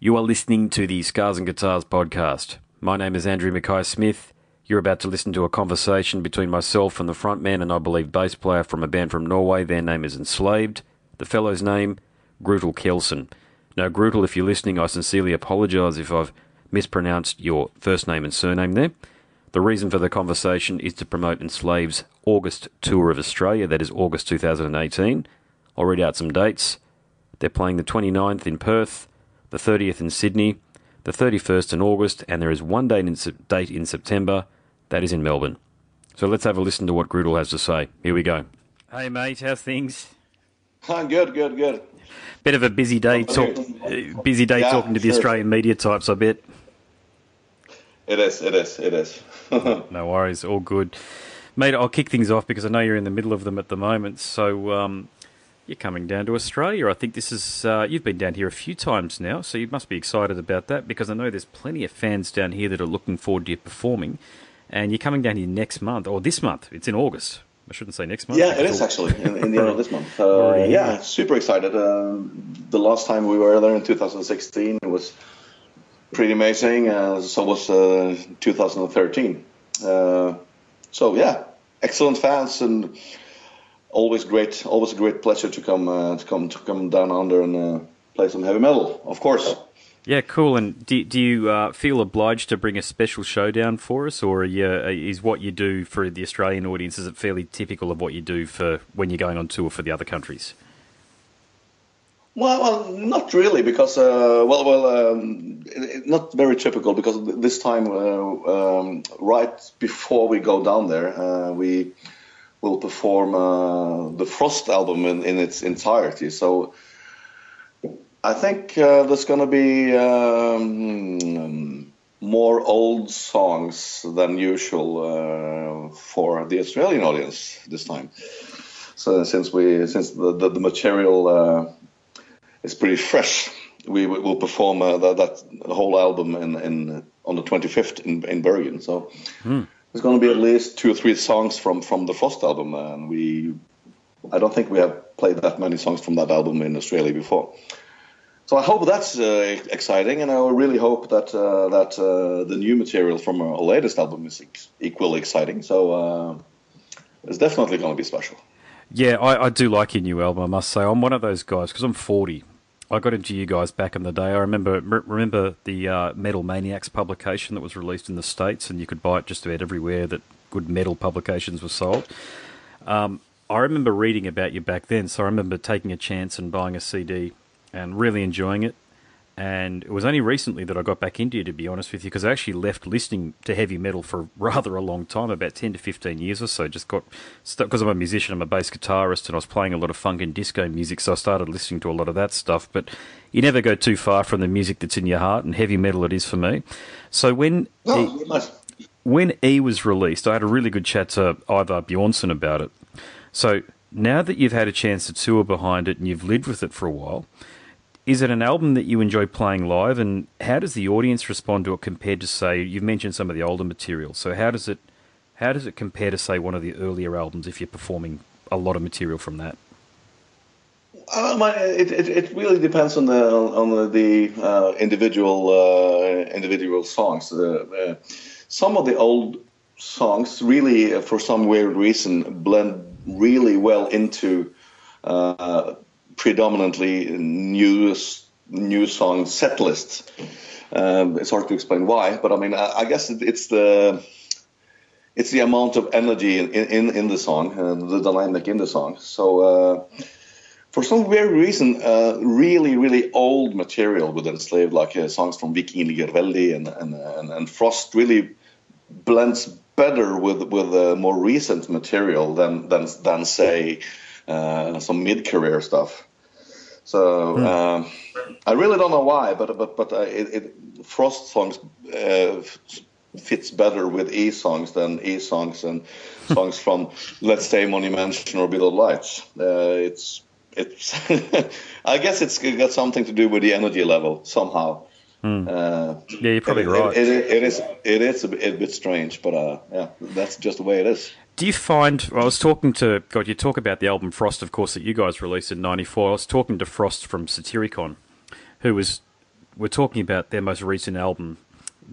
You are listening to the Scars and Guitars podcast. My name is Andrew Mackay Smith. You're about to listen to a conversation between myself and the frontman and I believe bass player from a band from Norway. Their name is Enslaved. The fellow's name, Grutle Kjellson. Now, Grutle, if you're listening, I sincerely apologise if I've mispronounced your first name and surname there. The reason for the conversation is to promote Enslaved's August tour of Australia, that is August 2018. I'll read out some dates. They're playing the 29th in Perth, the 30th in Sydney, the 31st in August, and there is one date in, date in September, that is in Melbourne. So let's have a listen to what Grutle has to say. Here we go. Hey, mate, how's things? good, good, good. Bit of a busy day, talk, uh, busy day Yeah, talking to the sure. Australian media types, I bet. It is, it is, it is. No worries, all good. Mate, I'll kick things off because I know you're in the middle of them at the moment. So um, you're coming down to Australia. I think this is, uh, you've been down here a few times now, so you must be excited about that because I know there's plenty of fans down here that are looking forward to you performing. And you're coming down here next month, or this month. It's in August. I shouldn't say next month. yeah, it is all- actually in, in the end of this month. Uh, Already yeah, super excited. Uh, the last time we were there in 2016, it was pretty amazing. Uh, so was uh, 2013. Uh, so yeah, excellent fans and always great. Always a great pleasure to come uh, to come to come down under and uh, play some heavy metal, of course. Yeah, cool. And do, do you uh, feel obliged to bring a special show down for us, or are you, uh, is what you do for the Australian audience is it fairly typical of what you do for when you're going on tour for the other countries? Well, well, not really, because uh, well, well, um, not very typical. Because this time, uh, um, right before we go down there, uh, we will perform uh, the Frost album in, in its entirety. So I think uh, there's going to be um, more old songs than usual uh, for the Australian audience this time. So since we since the the, the material. Uh, it's pretty fresh. We will perform uh, that, that whole album in, in on the 25th in, in Bergen. So there's going to be at least two or three songs from from the Frost album, and we I don't think we have played that many songs from that album in Australia before. So I hope that's uh, exciting, and I really hope that uh, that uh, the new material from our latest album is ex- equally exciting. So uh, it's definitely going to be special. Yeah, I, I do like your new album. I must say, I'm one of those guys because I'm 40. I got into you guys back in the day. I remember remember the uh, Metal Maniacs publication that was released in the states, and you could buy it just about everywhere that good metal publications were sold. Um, I remember reading about you back then, so I remember taking a chance and buying a CD and really enjoying it. And it was only recently that I got back into you, to be honest with you, because I actually left listening to heavy metal for rather a long time, about 10 to 15 years or so. Just got stuck, because I'm a musician, I'm a bass guitarist, and I was playing a lot of funk and disco music, so I started listening to a lot of that stuff. But you never go too far from the music that's in your heart, and heavy metal it is for me. So when. Oh, nice. when E was released, I had a really good chat to Ivar Bjornsson about it. So now that you've had a chance to tour behind it and you've lived with it for a while, is it an album that you enjoy playing live? And how does the audience respond to it compared to say you've mentioned some of the older material? So how does it how does it compare to say one of the earlier albums if you're performing a lot of material from that? My, it, it, it really depends on the on the, the uh, individual uh, individual songs. Uh, some of the old songs really, uh, for some weird reason, blend really well into uh, predominantly new new song set lists. Um, it's hard to explain why, but I mean, I, I guess it, it's the it's the amount of energy in in, in the song, uh, the dynamic in the song. So. Uh, for some weird reason, uh, really, really old material with Enslaved, like uh, songs from Vikingligr Veldi and, and, and, and Frost, really blends better with with uh, more recent material than than, than say uh, some mid-career stuff. So um, I really don't know why, but but but uh, it, it, Frost songs uh, fits better with E songs than E songs and songs from let's say Monumension or Below Lights. Uh, it's it's I guess it's got something to do with the energy level somehow. Uh, Yeah, you're probably it, right. It, it, it is it is a bit, a bit strange, but uh, yeah, that's just the way it is. Do you find? I was talking to God. You talk about the album Frost, of course, that you guys released in '94. I was talking to Frost from Satyricon, who was were talking about their most recent album,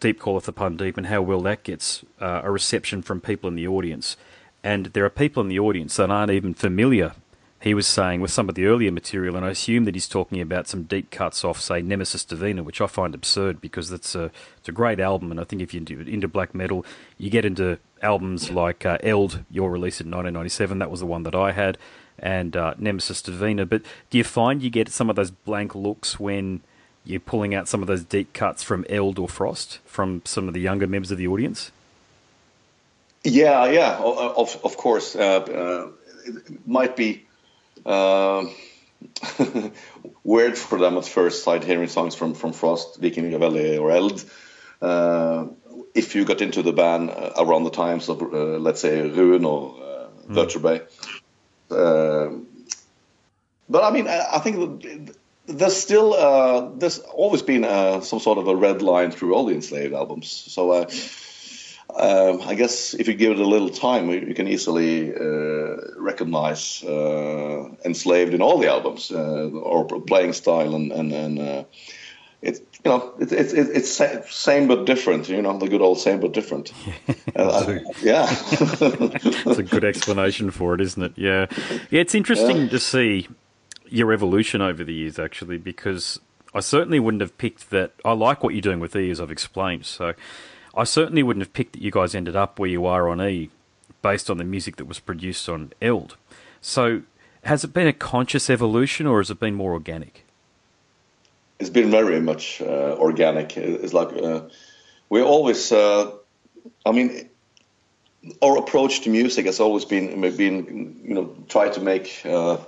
Deep Calleth Upon Deep, and how well that gets uh, a reception from people in the audience. And there are people in the audience that aren't even familiar he was saying with some of the earlier material, and I assume that he's talking about some deep cuts off, say, Nemesis Divina, which I find absurd because it's a it's a great album, and I think if you're into, into black metal, you get into albums like uh, Eld, your release in 1997, that was the one that I had, and uh, Nemesis Divina. But do you find you get some of those blank looks when you're pulling out some of those deep cuts from Eld or Frost from some of the younger members of the audience? Yeah, yeah, of of course. Uh, uh it might be uh, weird for them at first sight hearing songs from from Frost, Vikingligr Veldi, or Eld. Uh, if you got into the band uh, around the times of, uh, let's say, Ruun or uh, mm. Uh, but I mean, I, I think there's still uh, there's always been uh, some sort of a red line through all the enslaved albums. So uh, um, I guess if you give it a little time, you can easily uh, recognize uh, enslaved in all the albums uh, or playing style and and, and uh, it's you know it's it's it's same but different. You know the good old same but different. Uh, yeah, that's a good explanation for it, isn't it? Yeah, yeah. It's interesting yeah. to see your evolution over the years, actually, because I certainly wouldn't have picked that. I like what you're doing with E, as I've explained. So I certainly wouldn't have picked that you guys ended up where you are on E based on the music that was produced on Eld. So, has it been a conscious evolution or has it been more organic? It's been very much uh, organic. It's like uh, we always, uh, I mean, our approach to music has always been, been you know, try to make uh,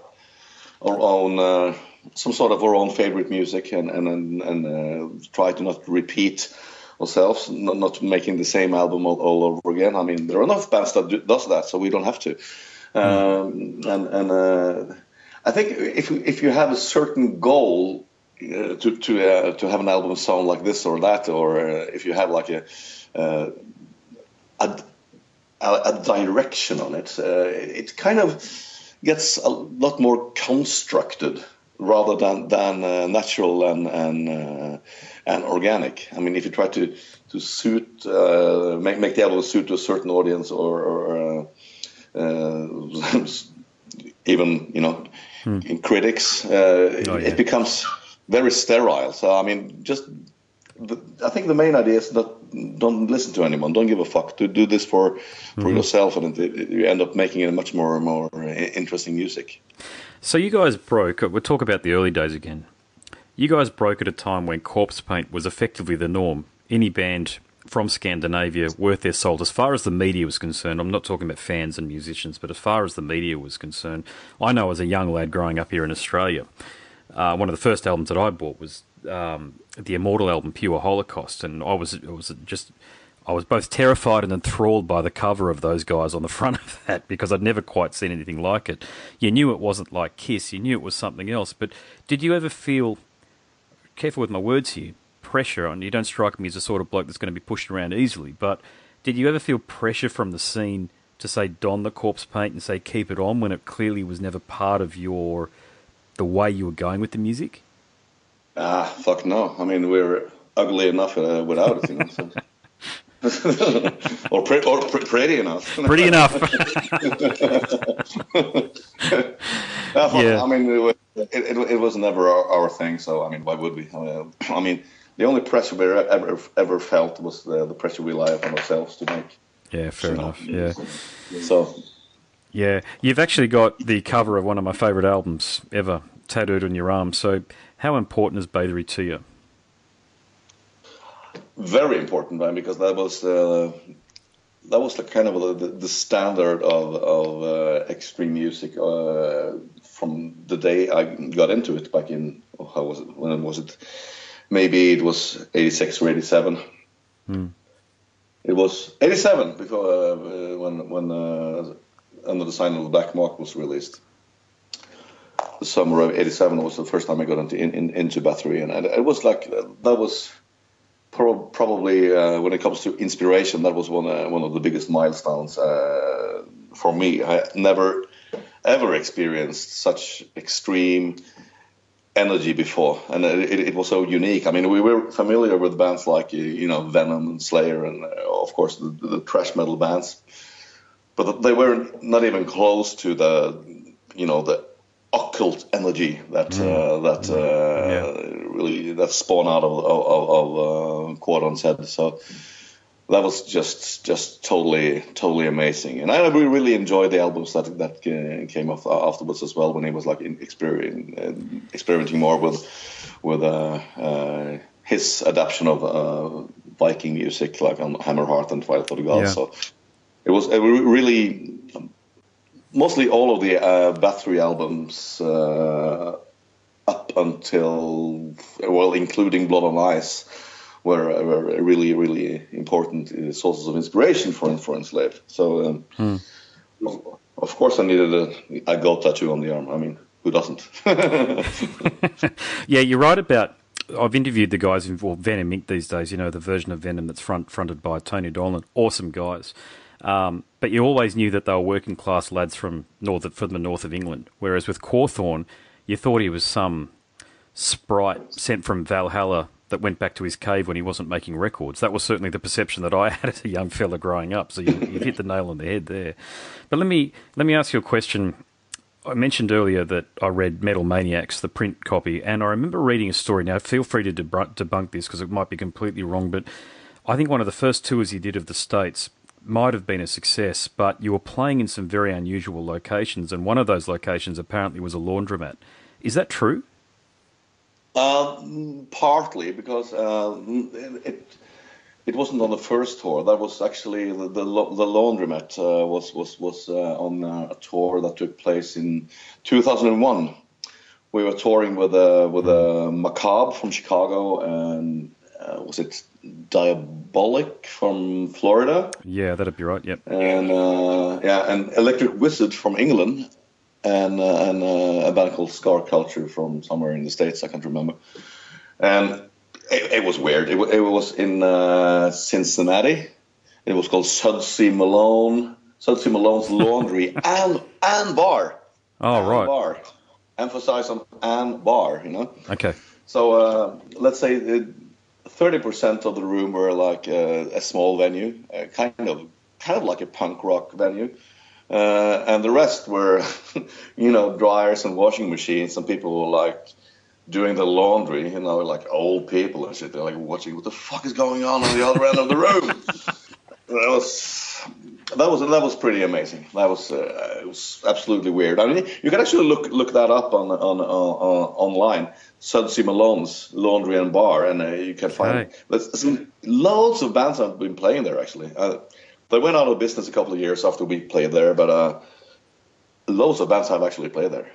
our own, uh, some sort of our own favorite music and, and, and, and uh, try to not repeat ourselves, not, not making the same album all, all, over again. I mean, there are enough bands that do, does that, so we don't have to. Um, and and uh, I think if if you have a certain goal uh, to to uh, to have an album sound like this or that, or uh, if you have like a uh, a, a, direction on it, uh, it kind of gets a lot more constructed rather than than natural and and and organic. I mean, if you try to to suit uh, make make the album suit to a certain audience or, or uh, uh, even you know hmm. critics, uh, oh, yeah. it becomes very sterile. So I mean, just the, I think the main idea is that don't listen to anyone, don't give a fuck. To do this for for mm-hmm. yourself, and it, it, you end up making it much more more interesting music. So you guys broke. We'll talk about the early days again. You guys broke at a time when corpse paint was effectively the norm. Any band from Scandinavia worth their salt, as far as the media was concerned. I'm not talking about fans and musicians, but as far as the media was concerned, I know as a young lad growing up here in Australia, uh, one of the first albums that I bought was um, the Immortal album, Pure Holocaust, and I was it was just I was both terrified and enthralled by the cover of those guys on the front of that because I'd never quite seen anything like it. You knew it wasn't like Kiss, you knew it was something else, but did you ever feel careful with my words here, pressure on you. Don't strike me as the sort of bloke that's going to be pushed around easily. But did you ever feel pressure from the scene to say don the corpse paint and say keep it on when it clearly was never part of your the way you were going with the music? Ah, fuck no. I mean, we're ugly enough uh, without it. You know, so. Or, pre- or pre- pretty enough. Pretty enough. yeah. I mean, it, it, it was never our, our, thing. So I mean, why would we? Uh, I mean, the only pressure we ever ever felt was the, the pressure we lay upon ourselves to make. Yeah, fair enough. Yeah. So. Yeah, you've actually got the cover of one of my favourite albums ever tattooed on your arm. So, how important is Bathory to you? Very important, man, because that was uh, that was like kind of the, the standard of of uh, extreme music uh, from the day I got into it back in oh, how was it when was it? Maybe it was 86 or 87 hmm. it was 87 before uh, when when uh, under the sign of the black mark was released. The summer of 87 was the first time I got into in, in, into Bathory and it was like that was probably uh, when it comes to inspiration that was one uh, one of the biggest milestones uh, for me I never ever experienced such extreme energy before, and it, it, was so unique. I mean, we were familiar with bands like you know Venom and Slayer, and uh, of course the, the thrash metal bands, but they were not even close to the you know the occult energy that mm. uh, that uh, yeah. really that spawned out of of, of uh, Quorthon's head. So that was just just totally totally amazing, and I really enjoyed the albums that that came off afterwards as well when he was like experimenting experimenting more with with uh, uh, his adaptation of uh, Viking music like on Hammerheart and Twilight of the Gods. Yeah. So it was a really mostly all of the uh, Bathory albums uh, up until well, including Blood on Ice were, were really, really important uh, sources of inspiration for for Enslaved. So, um, hmm. of course, I needed a, a goat tattoo on the arm. I mean, who doesn't? yeah, you're right about. I've interviewed the guys involved Venom Inc. these days. You know the version of Venom that's front fronted by Tony Dolan. Awesome guys. Um, but you always knew that they were working class lads from north from the north of England. Whereas with Quorthon, you thought he was some sprite sent from Valhalla that went back to his cave when he wasn't making records. That was certainly the perception that I had as a young fella growing up. So you, have hit the nail on the head there. But let me let me ask you a question. I mentioned earlier that I read Metal Maniacs, the print copy, and I remember reading a story. Now, feel free to debunk this because it might be completely wrong, but I think one of the first tours he did of the States might have been a success, but you were playing in some very unusual locations, and one of those locations apparently was a laundromat. Is that true? Uh, partly because uh, it it wasn't on the first tour. That was actually the the, the laundromat uh, was was was uh, on a tour that took place in 2001. We were touring with a with a Macabre from Chicago and uh, was it Diabolic from Florida? Yeah, that'd be right. Yep. And uh, yeah, and Electric Wizard from England and uh, and uh, a band called Scar Culture from somewhere in the states. I can't remember. And it, it was weird. It, it was in uh, Cincinnati. It was called Sudsy Malone, Sudsy Malone's Laundry and and Bar. Oh and right. Bar. Emphasize on and bar. You know. Okay. So uh, let's say thirty percent of the room were like a, a small venue, kind of kind of like a punk rock venue uh, and the rest were, you know, dryers and washing machines. And people were like doing the laundry, you know, like old people and shit. They're like watching what the fuck is going on on the other end of the room. That was that was that was pretty amazing. That was uh, it was absolutely weird. I mean, you can actually look look that up on on, on, on online. Sudsy Malone's Laundry and Bar, and uh, you can find there's loads of bands have been playing there actually. Uh, they went out of business a couple of years after we played there, but uh, loads of bands have actually played there.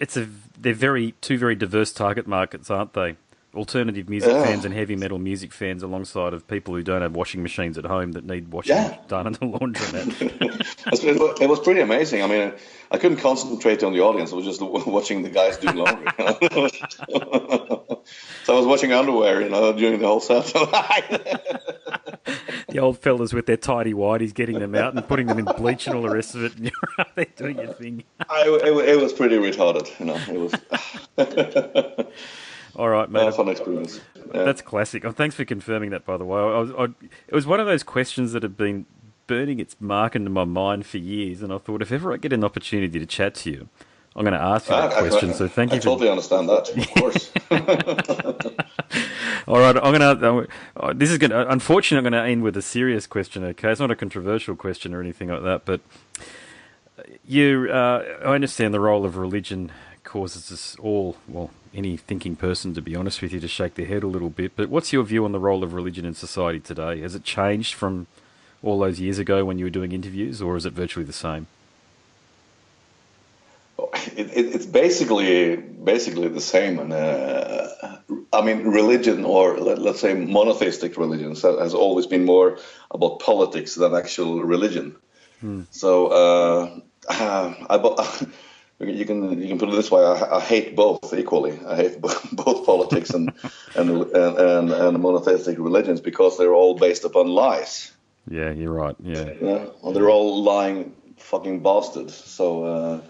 It's a they're very two very diverse target markets, aren't they? Alternative music yeah. fans and heavy metal music fans, alongside of people who don't have washing machines at home that need washing yeah. done in the laundromat. it was pretty amazing. I mean, I couldn't concentrate on the audience. I was just watching the guys do laundry. so I was watching underwear, you know, during the whole set the old fellas with their tidy whities getting them out and putting them in bleach and all the rest of it, and you're out there doing your thing. I, it, it, was pretty retarded, you know. It was. All right, mate. experience. Yeah. That's classic. Oh, thanks for confirming that, by the way. I was, I, it was one of those questions that have been burning its mark into my mind for years, and I thought if ever I get an opportunity to chat to you, I'm going to ask you that I, question. I, so thank you. I totally understand that. Of course. All right, I'm going to. Uh, this is going. to, Unfortunately, I'm going to end with a serious question. Okay, it's not a controversial question or anything like that, but you. Uh, I understand the role of religion causes us all, well, any thinking person, to be honest with you, to shake their head a little bit. But what's your view on the role of religion in society today? Has it changed from all those years ago when you were doing interviews, or is it virtually the same? it, it, it's basically basically the same. And uh, I mean, religion or let, us say monotheistic religions has always been more about politics than actual religion. Hmm. So uh, I, you can you can put it this way: I, I hate both equally. I hate both politics and, and, and and and monotheistic religions because they're all based upon lies. Yeah, you're right. Yeah, yeah, well, they're all lying fucking bastards. So. Uh,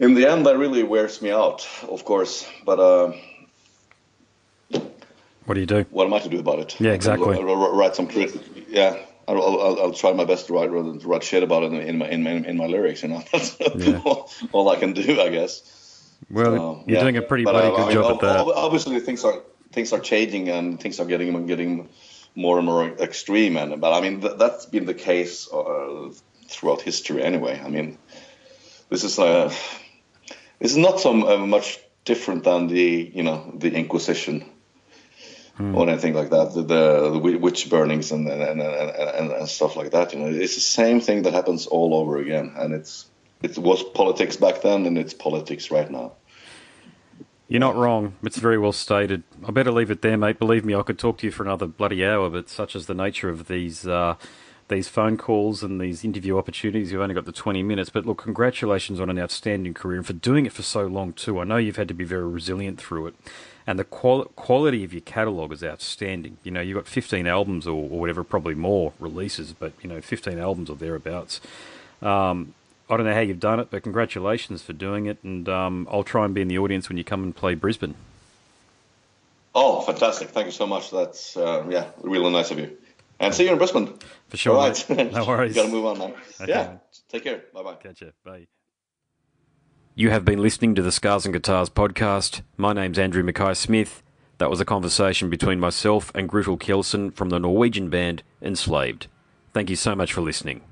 in the end, that really wears me out, of course. But uh, what do you do? What am I to do about it? Yeah, exactly. Write some. Yeah, I'll, I'll, I'll, try my best to write to write shit about it in my in my, in my lyrics. You know, that's yeah. all, all, I can do, I guess. Well, um, you're yeah. doing a pretty bloody uh, good I job at that. Obviously, things are things are changing and things are getting getting more and more extreme. And but I mean th- that's been the case uh, throughout history anyway. I mean, this is uh, this is not so uh, much different than the you know the Inquisition hmm. or anything like that, the, the, the witch burnings and and, and and, and stuff like that. You know, it's the same thing that happens all over again, and it's it was politics back then, and it's politics right now. You're not wrong. It's very well stated. I better leave it there, mate. Believe me, I could talk to you for another bloody hour, but such is the nature of these uh, these phone calls and these interview opportunities. You've only got the 20 minutes. But look, congratulations on an outstanding career and for doing it for so long, too. I know you've had to be very resilient through it. And the qual- quality of your catalogue is outstanding. You know, you've got 15 albums or, or, whatever, probably more releases, but, you know, 15 albums or thereabouts. Um, I don't know how you've done it, but congratulations for doing it. And um, I'll try and be in the audience when you come and play Brisbane. Oh, fantastic! Thank you so much. That's uh, yeah, really nice of you. And see you in Brisbane. For sure. All right. No worries. Got to move on now. Okay. Yeah. Take care. Bye bye. Catch you. Bye. You have been listening to the Scars and Guitars podcast. My name's Andrew Mackay Smith. That was a conversation between myself and Grutle Kjellson from the Norwegian band Enslaved. Thank you so much for listening.